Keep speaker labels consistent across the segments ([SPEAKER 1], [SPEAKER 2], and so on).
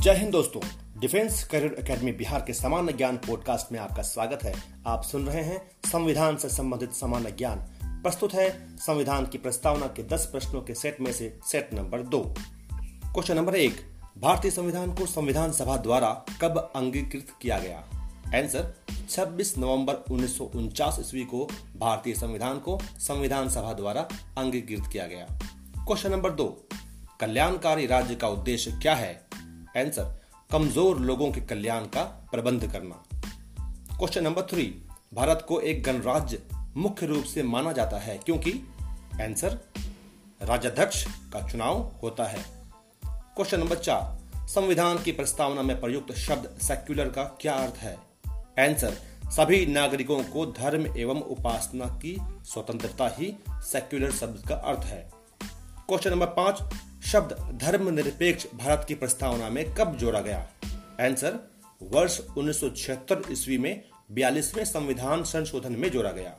[SPEAKER 1] जय हिंद दोस्तों, defence career academy Bihar के सामान्य ज्ञान पॉडकास्ट में आपका स्वागत है। आप सुन रहे हैं संविधान से संबंधित सामान्य ज्ञान। प्रस्तुत है संविधान की प्रस्तावना के 10 प्रश्नों के सेट में से सेट नंबर दो। क्वेश्चन नंबर एक, भारतीय संविधान को संविधान सभा द्वारा कब अंगीकृत किया गया? आंसर 26 नवंबर उन्नीस सौ उनचास ईस्वी को भारतीय संविधान को संविधान सभा द्वारा अंगीकृत किया गया। क्वेश्चन नंबर दो, कल्याणकारी राज्य का उद्देश्य क्या है? आंसर कमज़ोर लोगों के कल्याण का प्रबंध करना। क्वेश्चन नंबर थ्री भारत को एक गणराज्य मुख्य रूप से माना जाता है क्योंकि आंसर राज्याध्यक्ष का चुनाव होता है। क्वेश्चन नंबर चार, संविधान की प्रस्तावना में प्रयुक्त शब्द सेक्युलर का क्या अर्थ है? आंसर सभी नागरिकों को धर्म एवं उपासना की स्वतंत्रता ही सेक्युलर शब्द का अर्थ है। क्वेश्चन नंबर पाँच शब्द धर्मनिरपेक्ष भारत की प्रस्तावना में कब जोड़ा गया? आंसर वर्ष उन्नीस सौ छिहत्तर ईस्वी में बयालीसवें संविधान संशोधन में जोड़ा गया।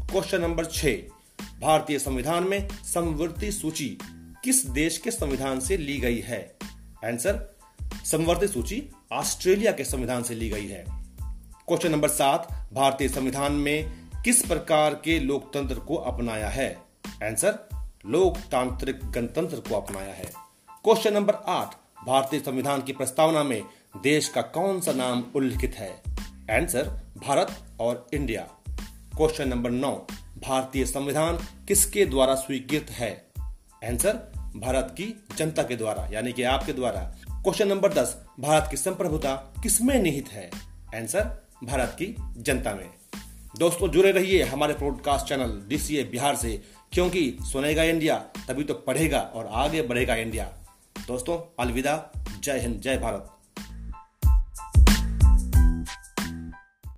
[SPEAKER 1] क्वेश्चन नंबर छ भारतीय संविधान में समवर्ती सूची किस देश के संविधान से ली गई है? आंसर समवर्ती सूची ऑस्ट्रेलिया के संविधान से ली गई है। क्वेश्चन नंबर सात, भारतीय संविधान में किस प्रकार के लोकतंत्र को अपनाया है? आंसर लोकतांत्रिक गणतंत्र को अपनाया है। क्वेश्चन नंबर आठ, भारतीय संविधान की प्रस्तावना में देश का कौन सा नाम उल्लिखित है? आंसर भारत और इंडिया क्वेश्चन नंबर नौ, भारतीय संविधान किसके द्वारा स्वीकृत है? आंसर भारत की जनता के द्वारा, यानी कि आपके द्वारा। क्वेश्चन नंबर दस, भारत की संप्रभुता किसमें निहित है? आंसर भारत की जनता में। दोस्तों, जुड़े रहिए हमारे पॉडकास्ट चैनल डीसीए बिहार से। क्योंकि सुनेगा इंडिया, तभी तो पढ़ेगा और आगे बढ़ेगा इंडिया। दोस्तों, अलविदा। जय हिंद, जय भारत।